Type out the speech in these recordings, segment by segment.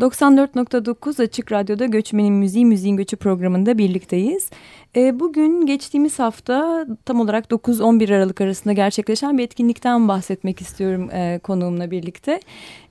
94.9 Açık Radyo'da Göçmenin Müziği, Müziğin Göçü programında birlikteyiz. E, bugün geçtiğimiz hafta tam olarak 9-11 Aralık arasında gerçekleşen bir etkinlikten bahsetmek istiyorum e, konuğumla birlikte.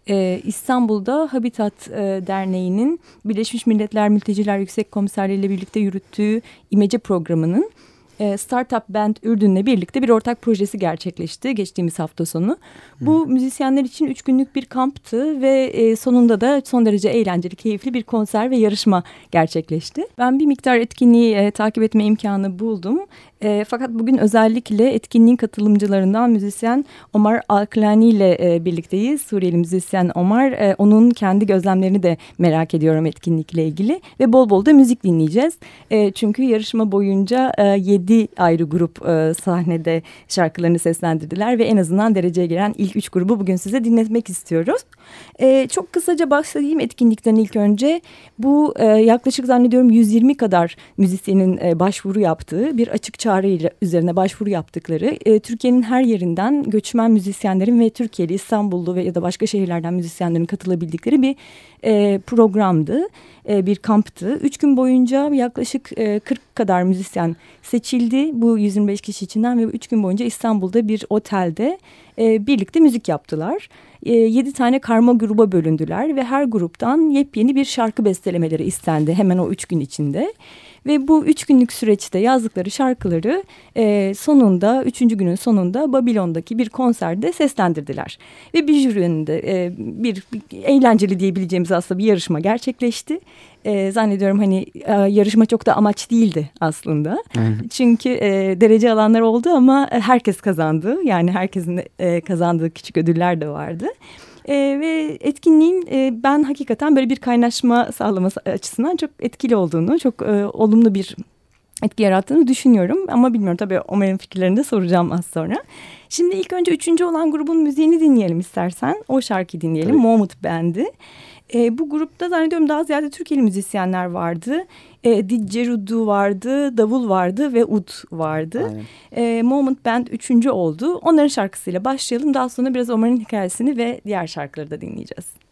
E, İstanbul'da Habitat e, Derneği'nin Birleşmiş Milletler Mülteciler Yüksek Komiserliği ile birlikte yürüttüğü İmece programının e, Startup Band Ürdün'le birlikte bir ortak projesi gerçekleşti geçtiğimiz hafta sonu. Bu hmm. müzisyenler için üç günlük bir kamptı ve e, sonunda da son derece eğlenceli, keyifli bir konser ve yarışma gerçekleşti. Ben bir miktar etkinliği e, takip etme imkanı buldum. E, fakat bugün özellikle etkinliğin katılımcılarından müzisyen Omar Alklani ile e, birlikteyiz. Suriyeli müzisyen Omar. E, onun kendi gözlemlerini de merak ediyorum etkinlikle ilgili. Ve bol bol da müzik dinleyeceğiz. E, çünkü yarışma boyunca e, 7 ayrı grup e, sahnede şarkılarını seslendirdiler. Ve en azından dereceye giren ilk üç grubu bugün size dinletmek istiyoruz. E, çok kısaca bahsedeyim etkinlikten ilk önce. Bu e, yaklaşık zannediyorum 120 kadar müzisyenin e, başvuru yaptığı bir açık çağrı üzerine başvuru yaptıkları e, Türkiye'nin her yerinden göçmen müzisyenlerin ve Türkiye'li İstanbullu ve ya da başka şehirlerden müzisyenlerin katılabildikleri bir e, programdı, e, bir kamptı. Üç gün boyunca yaklaşık e, 40 kadar müzisyen seçildi bu 125 kişi içinden ve üç gün boyunca İstanbul'da bir otelde e, birlikte müzik yaptılar. E, yedi tane karma gruba bölündüler ve her gruptan yepyeni bir şarkı bestelemeleri istendi hemen o üç gün içinde. Ve bu üç günlük süreçte yazdıkları şarkıları e, sonunda, üçüncü günün sonunda Babilon'daki bir konserde seslendirdiler. Ve bir jüri önünde e, bir, bir eğlenceli diyebileceğimiz aslında bir yarışma gerçekleşti. E, zannediyorum hani e, yarışma çok da amaç değildi aslında. Evet. Çünkü e, derece alanlar oldu ama herkes kazandı. Yani herkesin e, kazandığı küçük ödüller de vardı. E, ve etkinliğin e, ben hakikaten böyle bir kaynaşma sağlaması açısından çok etkili olduğunu, çok e, olumlu bir etki yarattığını düşünüyorum. Ama bilmiyorum tabii Ömer'in fikirlerini de soracağım az sonra. Şimdi ilk önce üçüncü olan grubun müziğini dinleyelim istersen. O şarkıyı dinleyelim. Tabii. Moment Band'i. E, bu grupta zannediyorum daha ziyade Türkiye'li müzisyenler vardı. E, Didgeridoo vardı, davul vardı ve ud vardı. E, Moment Band üçüncü oldu. Onların şarkısıyla başlayalım. Daha sonra biraz Omar'ın hikayesini ve diğer şarkıları da dinleyeceğiz.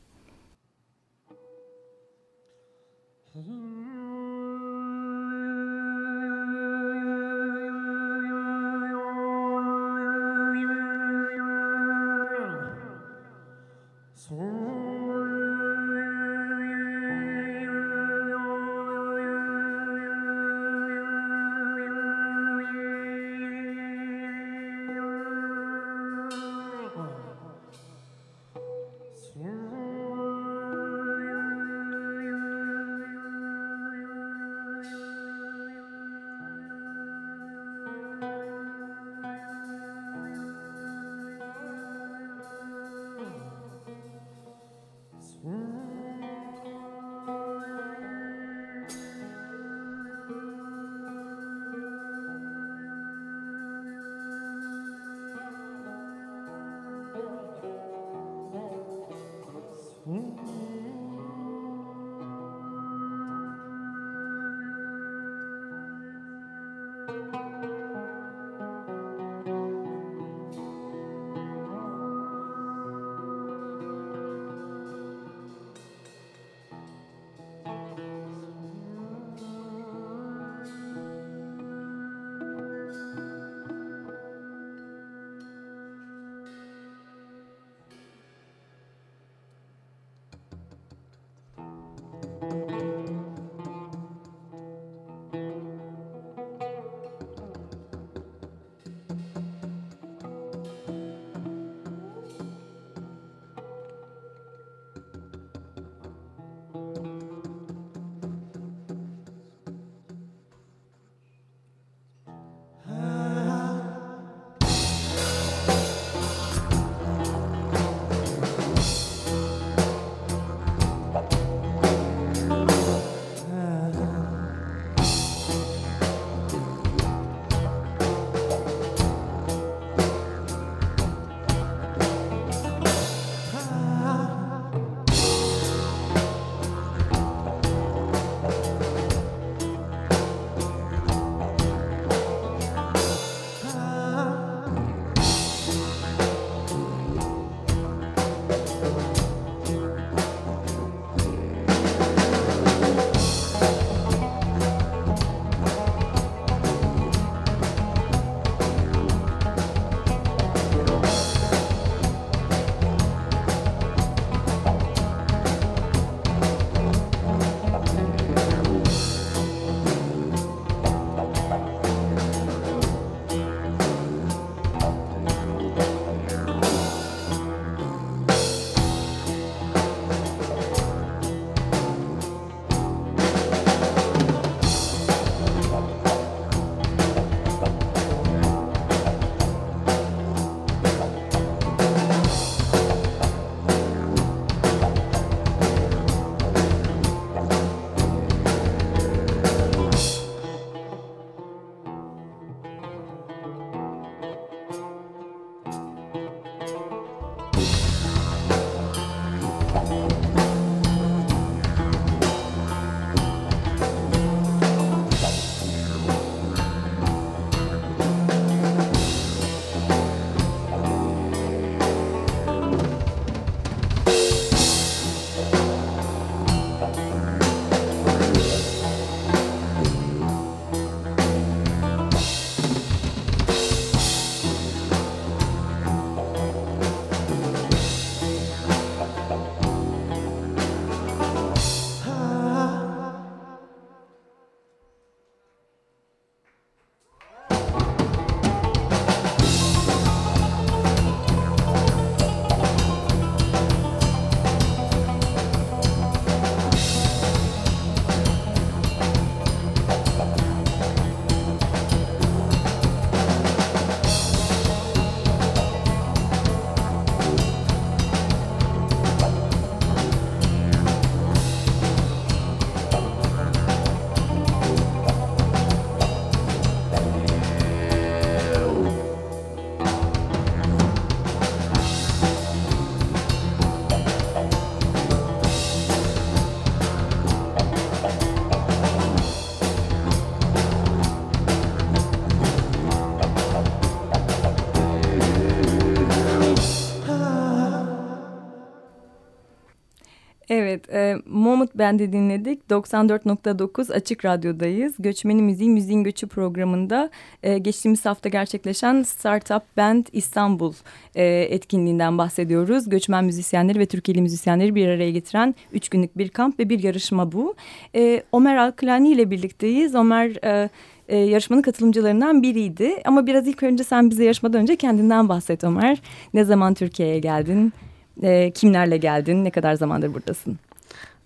Evet, e, Moment Band'i dinledik. 94.9 Açık Radyo'dayız. Göçmeni Müziği, Müziğin Göçü programında e, geçtiğimiz hafta gerçekleşen Startup Band İstanbul e, etkinliğinden bahsediyoruz. Göçmen müzisyenleri ve Türkiye'li müzisyenleri bir araya getiren üç günlük bir kamp ve bir yarışma bu. E, Ömer Alklani ile birlikteyiz. Ömer... E, e, yarışmanın katılımcılarından biriydi. Ama biraz ilk önce sen bize yarışmadan önce kendinden bahset Ömer. Ne zaman Türkiye'ye geldin? E, kimlerle geldin? Ne kadar zamandır buradasın?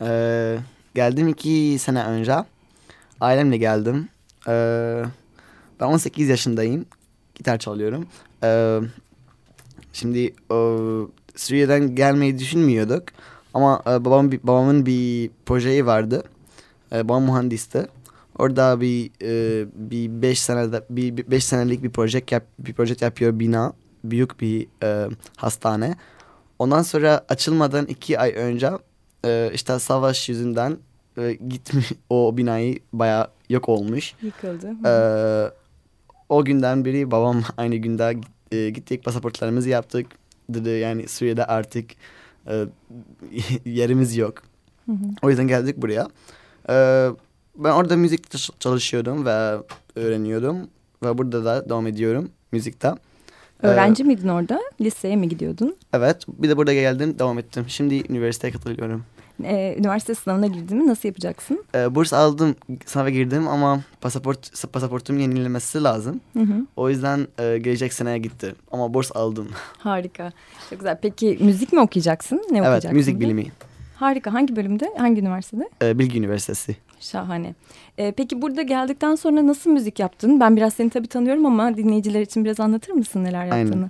Ee, geldim iki sene önce. Ailemle geldim. Ee, ben 18 yaşındayım. Gitar çalıyorum. Ee, şimdi o, Suriye'den gelmeyi düşünmüyorduk. Ama e, babam, babamın bir projeyi vardı. E, babam mühendisti. Orada bir e, bir beş senede bir beş senelik bir proje yap, bir proje yapıyor bina büyük bir e, hastane. Ondan sonra açılmadan iki ay önce e, işte savaş yüzünden e, gitmiş o binayı baya yok olmuş. Yıkıldı. E, o günden beri babam aynı günde e, gittik pasaportlarımızı yaptık. Dedi yani Suriye'de artık e, yerimiz yok. Hı hı. O yüzden geldik buraya. E, ben orada müzik çalışıyordum ve öğreniyordum. Ve burada da devam ediyorum müzikte. Öğrenci ee, miydin orada? Liseye mi gidiyordun? Evet. Bir de burada geldim, devam ettim. Şimdi üniversiteye katılıyorum. Ee, üniversite sınavına girdin mi? Nasıl yapacaksın? Ee, burs aldım, sınava girdim ama pasaport pasaportum yenilenmesi lazım. Hı hı. O yüzden e, gelecek seneye gitti. Ama burs aldım. Harika. Çok güzel. Peki müzik mi okuyacaksın? Ne evet, okuyacaksın? Evet, müzik bilimi. Harika. Hangi bölümde? Hangi üniversitede? Ee, Bilgi Üniversitesi. Şahane. Ee, peki burada geldikten sonra nasıl müzik yaptın? Ben biraz seni tabii tanıyorum ama dinleyiciler için biraz anlatır mısın neler yaptığını?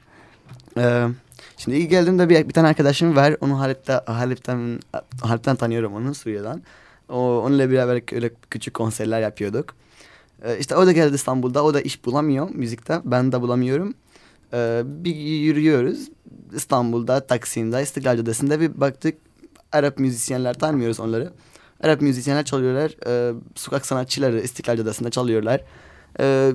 Aynen. Ee, şimdi ilk geldiğimde bir, bir tane arkadaşım var. Onu Halep'te, Halep'ten, Halep'ten tanıyorum onu Suriye'den. O, onunla beraber öyle küçük konserler yapıyorduk. Ee, işte o da geldi İstanbul'da. O da iş bulamıyor müzikte. Ben de bulamıyorum. Ee, bir yürüyoruz. İstanbul'da, Taksim'de, İstiklal Caddesi'nde bir baktık. Arap müzisyenler tanımıyoruz onları. Arap müzisyenler çalıyorlar. E, sokak sanatçıları İstiklal Caddesi'nde çalıyorlar. E,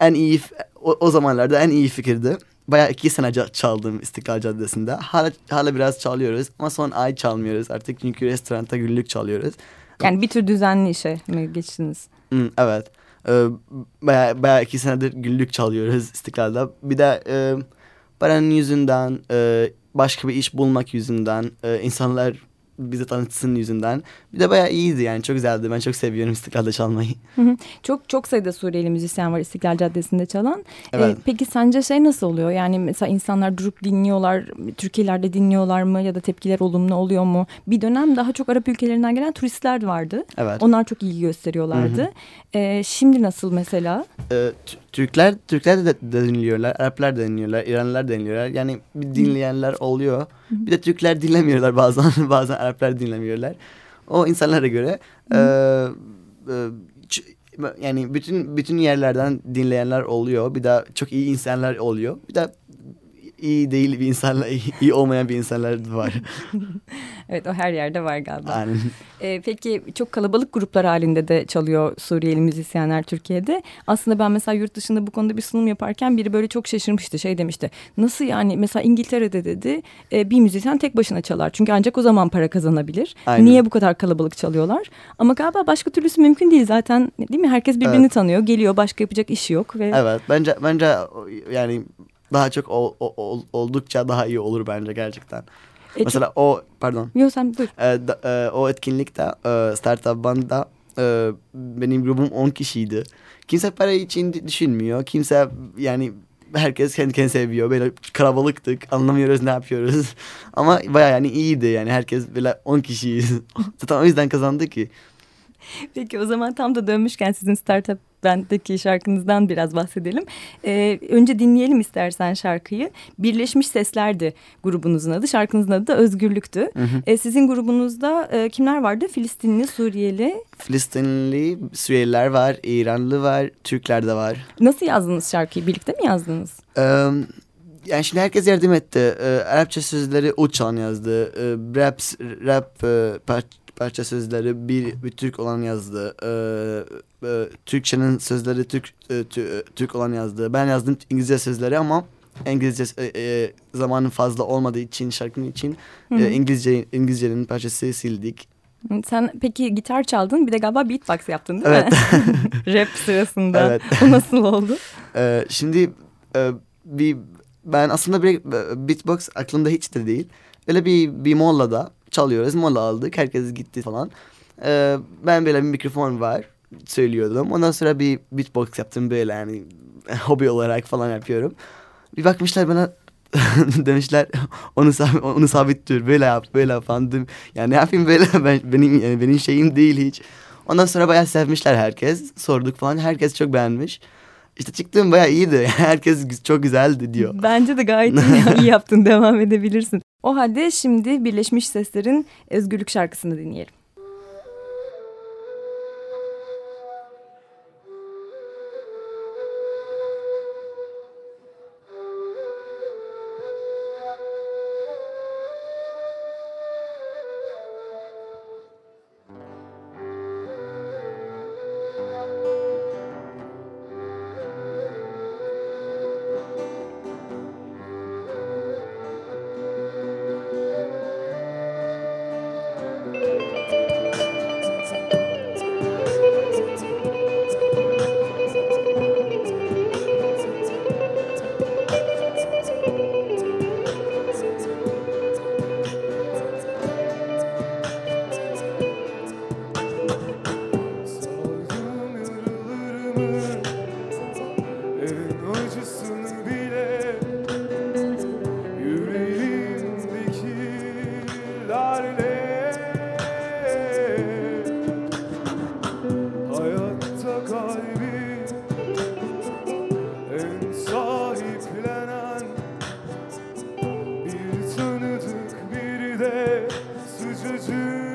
en iyi o, o zamanlarda en iyi fikirdi. Bayağı iki sene çaldım İstiklal Caddesi'nde. Hala, hala biraz çalıyoruz ama son ay çalmıyoruz artık çünkü restoranda günlük çalıyoruz. Yani bir tür düzenli işe mi geçtiniz? Hmm, evet. Ee, bayağı, bayağı iki senedir günlük çalıyoruz İstiklal'da. Bir de e, paranın yüzünden, e, başka bir iş bulmak yüzünden e, insanlar bize tanıtsın yüzünden. Bir de bayağı iyiydi yani çok güzeldi. Ben çok seviyorum İstiklal'de çalmayı. çok çok sayıda Suriyeli müzisyen var İstiklal Caddesi'nde çalan. Ee, evet. Ee, peki sence şey nasıl oluyor? Yani mesela insanlar durup dinliyorlar, Türkiye'lerde dinliyorlar mı ya da tepkiler olumlu oluyor mu? Bir dönem daha çok Arap ülkelerinden gelen turistler vardı. Evet. Onlar çok ilgi gösteriyorlardı. Ee, şimdi nasıl mesela? Ee, Türkler Türkler de, de dinliyorlar, Araplar da dinliyorlar, İranlılar da dinliyorlar. Yani bir dinleyenler oluyor. Bir de Türkler dinlemiyorlar bazen, bazen Araplar dinlemiyorlar. O insanlara göre e, e, yani bütün bütün yerlerden dinleyenler oluyor. Bir de çok iyi insanlar oluyor. Bir de iyi değil bir insanla iyi, iyi olmayan bir insanlar var. evet o her yerde var galiba. Aynen. Ee, peki çok kalabalık gruplar halinde de çalıyor Suriyeli müzisyenler Türkiye'de. Aslında ben mesela yurt dışında bu konuda bir sunum yaparken biri böyle çok şaşırmıştı. Şey demişti nasıl yani mesela İngiltere'de dedi e, bir müzisyen tek başına çalar. Çünkü ancak o zaman para kazanabilir. Aynen. Niye bu kadar kalabalık çalıyorlar? Ama galiba başka türlüsü mümkün değil zaten değil mi? Herkes birbirini evet. tanıyor geliyor başka yapacak işi yok. ve. Evet bence bence yani daha çok ol, ol, oldukça daha iyi olur bence gerçekten. E, Mesela çok... o pardon. Yok sen buyur. E, da, e, o etkinlikte e, Startup Band'da e, benim grubum 10 kişiydi. Kimse para için düşünmüyor. Kimse yani herkes kendi kendini seviyor. Böyle kalabalıktık. Anlamıyoruz ne yapıyoruz. Ama baya yani iyiydi yani. Herkes böyle 10 kişiyiz. Zaten o yüzden kazandı ki. Peki o zaman tam da dönmüşken sizin startup bendeki şarkınızdan biraz bahsedelim. Ee, önce dinleyelim istersen şarkıyı. Birleşmiş Seslerdi grubunuzun adı. Şarkınızın adı da Özgürlük'tü. Hı hı. Ee, sizin grubunuzda e, kimler vardı? Filistinli, Suriyeli? Filistinli, Suriyeliler var, İranlı var, Türkler de var. Nasıl yazdınız şarkıyı? Birlikte mi yazdınız? Ee, yani şimdi herkes yardım etti. Ee, Arapça sözleri Uçan yazdı. Ee, rap, rap e, parça sözleri bir, bir Türk olan yazdı. Ee, e, Türkçenin sözleri Türk e, Türk olan yazdı. Ben yazdım İngilizce sözleri ama İngilizce e, e, zamanın fazla olmadığı için şarkının için e, İngilizce İngilizcenin parçası sildik. Sen peki gitar çaldın bir de galiba beatbox yaptın değil Evet. mi? Rap sırasında. Evet. O nasıl oldu? E, şimdi e, bir ben aslında bir e, beatbox aklımda hiç de değil. Öyle bir bir molada çalıyoruz. Mola aldık. Herkes gitti falan. E, ben böyle bir mikrofon var söylüyordum. Ondan sonra bir beatbox yaptım böyle yani hobi olarak falan yapıyorum. Bir bakmışlar bana demişler onu sabit, onu sabit dur böyle yap böyle yap falan. Yani ne yapayım böyle ben, benim yani benim şeyim değil hiç. Ondan sonra bayağı sevmişler herkes. Sorduk falan herkes çok beğenmiş. İşte çıktığım bayağı iyiydi. Herkes çok güzeldi diyor. Bence de gayet iyi yaptın. Devam edebilirsin. O halde şimdi Birleşmiş Sesler'in Özgürlük şarkısını dinleyelim. De Sıcacık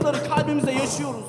olasılıkları kalbimizde yaşıyoruz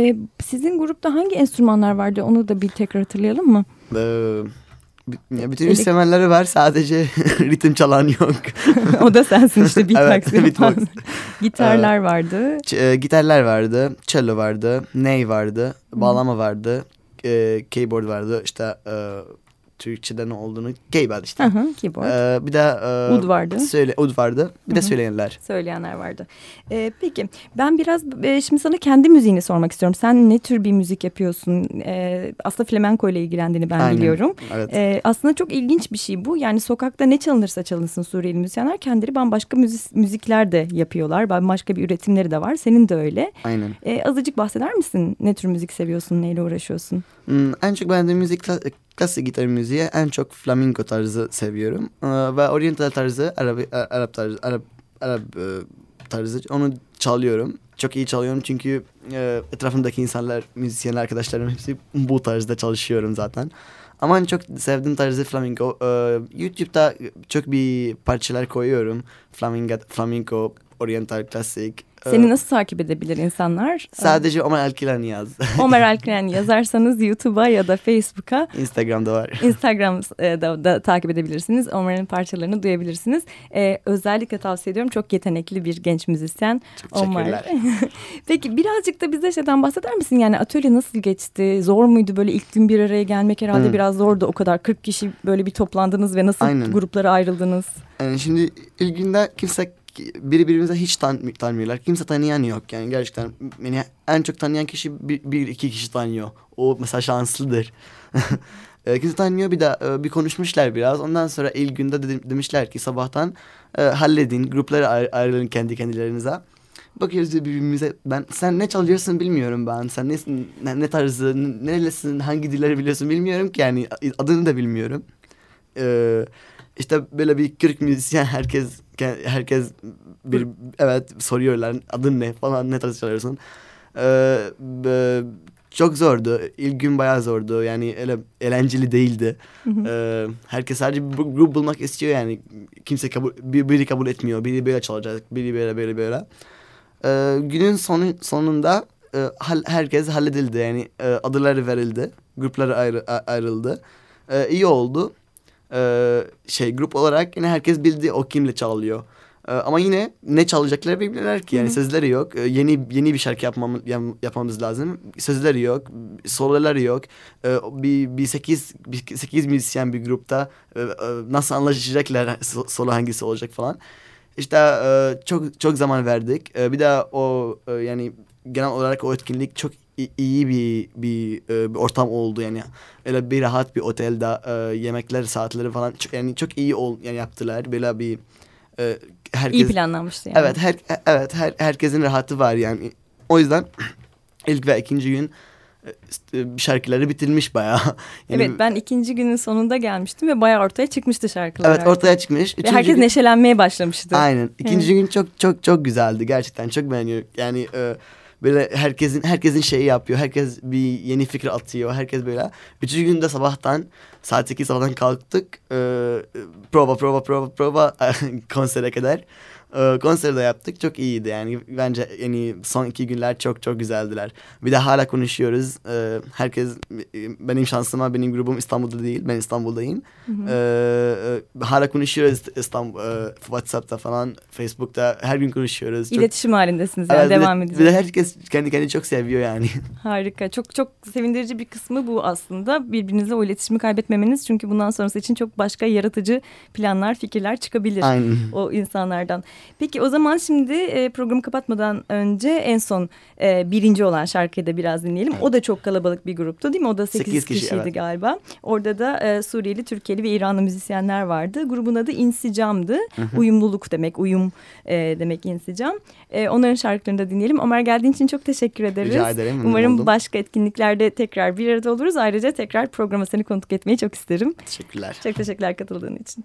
E, sizin grupta hangi enstrümanlar vardı onu da bir tekrar hatırlayalım mı? Ee, ya bütün instrumenleri var sadece ritim çalan yok. o da sensin işte beatbox Evet, beatbox. Gitarlar vardı. Ç- e, gitarlar vardı, cello vardı, ney vardı, bağlama vardı, e, keyboard vardı. İşte e, Türkçe'de ne olduğunu keyboard işte. Hı hı, keyboard. Ee, bir de e, Ud vardı. Söyle, ud vardı. Bir Hı de hı. söyleyenler. Söyleyenler vardı. Ee, peki ben biraz e, şimdi sana kendi müziğini sormak istiyorum. Sen ne tür bir müzik yapıyorsun? Ee, aslında flamenco ile ilgilendiğini ben Aynen. biliyorum. Evet. Ee, aslında çok ilginç bir şey bu. Yani sokakta ne çalınırsa çalınsın Suriyeli müzisyenler kendileri bambaşka müzik, müzikler de yapıyorlar. Bambaşka bir üretimleri de var. Senin de öyle. Aynen. Ee, azıcık bahseder misin? Ne tür müzik seviyorsun? Neyle uğraşıyorsun? Hmm, en çok beğendiğim müzik klasik gitar müziği. En çok flamenco tarzı seviyorum. Ee, ve oriental tarzı, Arap, Arap tarzı, Arap, Arap e, tarzı onu çalıyorum. Çok iyi çalıyorum çünkü e, etrafımdaki insanlar, müzisyenler arkadaşlarım hepsi bu tarzda çalışıyorum zaten. Ama en çok sevdiğim tarzı flamenco. Ee, YouTube'da çok bir parçalar koyuyorum. Flamenco, flamenco oriental, klasik. Seni nasıl takip edebilir insanlar? Sadece Ömer Alkilan yaz. Ömer Alkren yazarsanız YouTube'a ya da Facebook'a Instagram'da var. Instagram'da da takip edebilirsiniz. Ömer'in parçalarını duyabilirsiniz. Ee, özellikle tavsiye ediyorum. Çok yetenekli bir genç müzisyen. Çok teşekkürler. Peki birazcık da bize şeyden bahseder misin? Yani atölye nasıl geçti? Zor muydu böyle ilk gün bir araya gelmek herhalde Hı. biraz zordu. O kadar 40 kişi böyle bir toplandınız ve nasıl Aynen. gruplara ayrıldınız? Yani şimdi ilk günde kimse biri birbirimize hiç tan tanımıyorlar. Kimse tanıyan yok yani gerçekten. Beni en çok tanıyan kişi bir, bir iki kişi tanıyor. O mesela şanslıdır. E, kimse tanımıyor bir de e, bir konuşmuşlar biraz. Ondan sonra ilk günde de, demişler ki sabahtan e, halledin gruplara ayr- ayrılın kendi kendilerinize. Bakıyoruz birbirimize ben sen ne çalıyorsun bilmiyorum ben. Sen nesin, ne, ne tarzı, nerelisin, hangi dilleri biliyorsun bilmiyorum ki yani adını da bilmiyorum. Ee, işte böyle bir 40 müzisyen herkes herkes bir evet soruyorlar adın ne falan ne tarz çalıyorsun. Ee, çok zordu. İlk gün bayağı zordu. Yani öyle eğlenceli değildi. Ee, herkes sadece bir grup bulmak istiyor yani. Kimse kabul, bir- biri kabul etmiyor. Biri böyle çalacak, biri böyle böyle böyle. Ee, günün sonu, sonunda e, hal- herkes halledildi. Yani e, adları verildi. Gruplara ayrı, ayrıldı. Ee, iyi oldu. Ee, şey grup olarak yine herkes bildi o kimle çalıyor. Ee, ama yine ne çalacakları bilmiyorlar ki. Yani sözleri yok. Ee, yeni yeni bir şarkı yapmam, yap- yapmamız lazım. Sözleri yok. Soloları yok. Ee, bir, bir sekiz, bir sekiz müzisyen bir grupta e, e, nasıl anlaşacaklar so- solo hangisi olacak falan. İşte e, çok çok zaman verdik. E, bir de o e, yani genel olarak o etkinlik çok iyi bir bir, e, bir ortam oldu yani. Öyle bir rahat bir otelde e, yemekler saatleri falan çok, yani çok iyi ol yani yaptılar. Böyle bir e, herkes İyi planlanmıştı yani. Evet her evet her, herkesin rahatı var yani. O yüzden ilk ve ikinci gün e, şarkıları bitirmiş bayağı. Yani, evet ben ikinci günün sonunda gelmiştim ve bayağı ortaya çıkmıştı şarkılar. Evet ortaya çıkmış. Ve Üçüncü herkes gün- neşelenmeye başlamıştı. Aynen. İkinci gün çok çok çok güzeldi gerçekten. Çok beğeniyorum. Yani e, böyle herkesin herkesin şeyi yapıyor. Herkes bir yeni fikir atıyor. Herkes böyle. Üçüncü günde sabahtan saat 8 sabahtan kalktık. E, prova prova prova prova konsere kadar. E, konseri de yaptık. Çok iyiydi yani. Bence yani son iki günler çok çok güzeldiler. Bir de hala konuşuyoruz. E, herkes benim şansıma benim grubum İstanbul'da değil. Ben İstanbul'dayım. E, e, hala konuşuyoruz İstanbul, e, WhatsApp'ta falan, Facebook'ta her gün konuşuyoruz. Çok- İletişim halindesiniz yani Evet, bir de- devam Bir edecek. de herkes kendi kendini çok seviyor yani. Harika. Çok çok sevindirici bir kısmı bu aslında. Birbirinizle o iletişimi kaybetmemeniz. Çünkü bundan sonrası için çok başka yaratıcı planlar, fikirler çıkabilir. Aynen. O insanlardan. Peki o zaman şimdi e, programı kapatmadan önce en son e, birinci olan şarkıyı da biraz dinleyelim. O da çok kalabalık bir gruptu değil mi? O da sekiz Sekiz kişi, kişiydi evet. galiba. Orada da e, Suriyeli, Türkiye'li ve İranlı müzisyenler vardı. Grubun adı İnsicam'dı. Uyumluluk demek, uyum e, demek İnsicam. E, onların şarkılarını da dinleyelim. Ömer geldiğin için çok teşekkür ederiz. Rica ederim, Umarım oldum. başka etkinliklerde tekrar bir arada oluruz. Ayrıca tekrar programa seni konuk etmeyi çok isterim. Teşekkürler. Çok teşekkürler katıldığın için.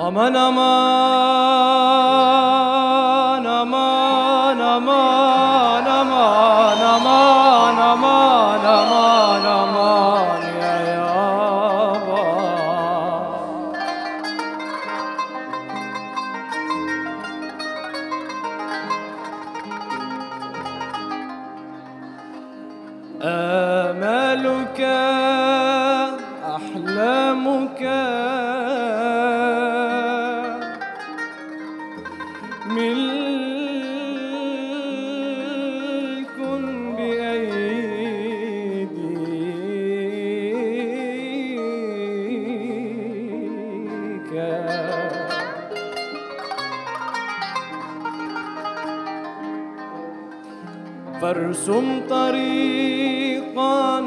Aman aman فارسم طريقا.